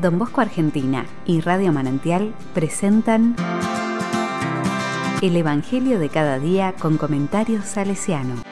Don Bosco Argentina y Radio Manantial presentan El Evangelio de cada día con comentarios salesiano.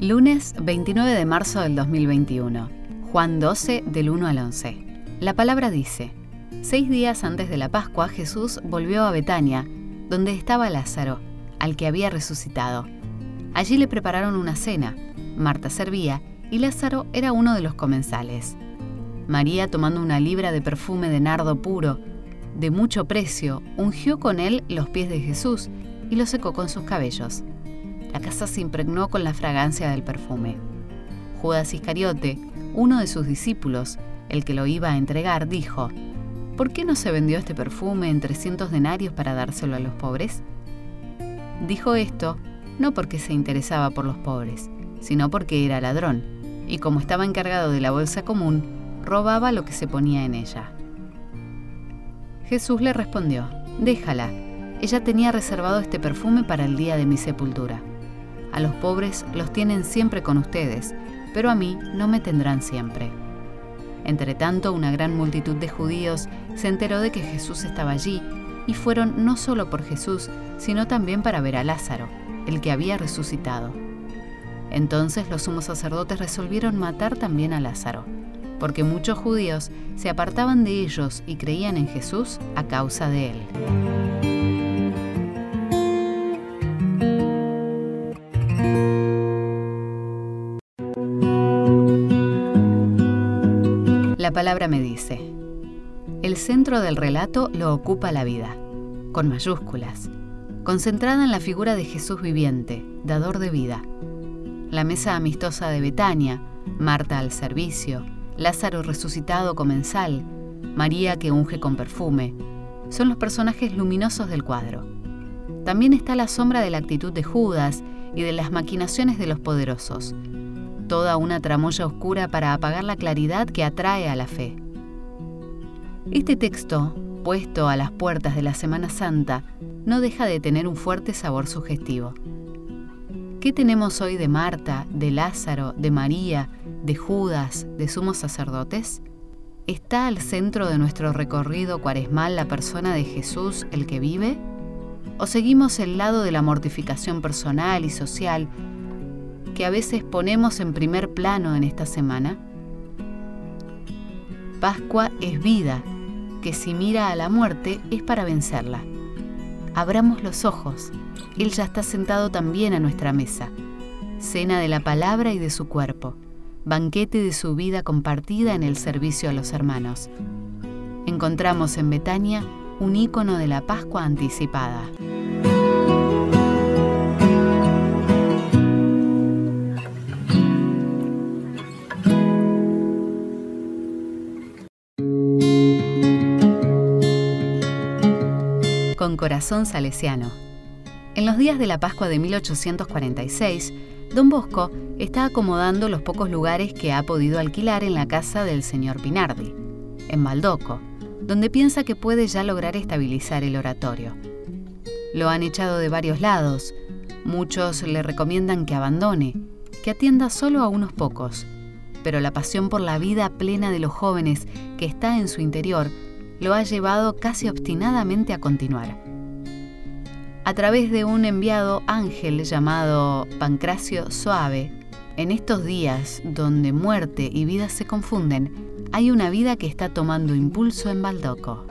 Lunes 29 de marzo del 2021. Juan 12 del 1 al 11. La palabra dice, seis días antes de la Pascua Jesús volvió a Betania, donde estaba Lázaro, al que había resucitado. Allí le prepararon una cena, Marta servía y Lázaro era uno de los comensales. María, tomando una libra de perfume de nardo puro, de mucho precio, ungió con él los pies de Jesús y los secó con sus cabellos. La casa se impregnó con la fragancia del perfume. Judas Iscariote, uno de sus discípulos, el que lo iba a entregar, dijo, ¿por qué no se vendió este perfume en 300 denarios para dárselo a los pobres? Dijo esto no porque se interesaba por los pobres, sino porque era ladrón, y como estaba encargado de la bolsa común, robaba lo que se ponía en ella. Jesús le respondió, déjala, ella tenía reservado este perfume para el día de mi sepultura. A los pobres los tienen siempre con ustedes, pero a mí no me tendrán siempre. Entretanto, una gran multitud de judíos se enteró de que Jesús estaba allí y fueron no solo por Jesús, sino también para ver a Lázaro, el que había resucitado. Entonces los sumos sacerdotes resolvieron matar también a Lázaro, porque muchos judíos se apartaban de ellos y creían en Jesús a causa de él. La palabra me dice, el centro del relato lo ocupa la vida, con mayúsculas, concentrada en la figura de Jesús viviente, dador de vida. La mesa amistosa de Betania, Marta al servicio, Lázaro resucitado comensal, María que unge con perfume, son los personajes luminosos del cuadro. También está la sombra de la actitud de Judas y de las maquinaciones de los poderosos, toda una tramoya oscura para apagar la claridad que atrae a la fe. Este texto, puesto a las puertas de la Semana Santa, no deja de tener un fuerte sabor sugestivo. ¿Qué tenemos hoy de Marta, de Lázaro, de María, de Judas, de sumos sacerdotes? ¿Está al centro de nuestro recorrido cuaresmal la persona de Jesús, el que vive? ¿O seguimos el lado de la mortificación personal y social que a veces ponemos en primer plano en esta semana? Pascua es vida, que si mira a la muerte es para vencerla. Abramos los ojos, Él ya está sentado también a nuestra mesa. Cena de la palabra y de su cuerpo, banquete de su vida compartida en el servicio a los hermanos. Encontramos en Betania un ícono de la Pascua anticipada. Con corazón salesiano. En los días de la Pascua de 1846, don Bosco está acomodando los pocos lugares que ha podido alquilar en la casa del señor Pinardi, en Maldoco, donde piensa que puede ya lograr estabilizar el oratorio. Lo han echado de varios lados, muchos le recomiendan que abandone, que atienda solo a unos pocos, pero la pasión por la vida plena de los jóvenes que está en su interior lo ha llevado casi obstinadamente a continuar. A través de un enviado ángel llamado Pancracio Suave, en estos días donde muerte y vida se confunden, hay una vida que está tomando impulso en Baldoco.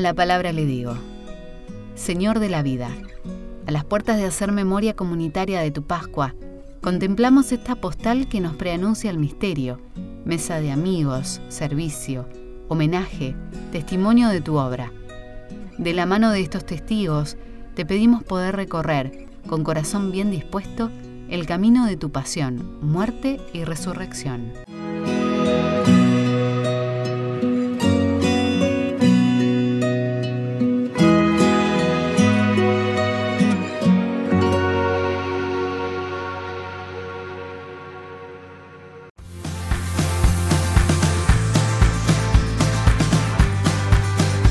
La palabra le digo, Señor de la vida, a las puertas de hacer memoria comunitaria de tu Pascua, contemplamos esta postal que nos preanuncia el misterio, mesa de amigos, servicio, homenaje, testimonio de tu obra. De la mano de estos testigos, te pedimos poder recorrer, con corazón bien dispuesto, el camino de tu pasión, muerte y resurrección.